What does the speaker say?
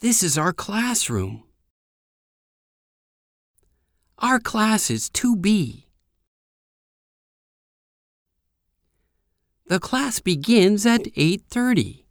This is our classroom. Our class is 2B. The class begins at 8:30.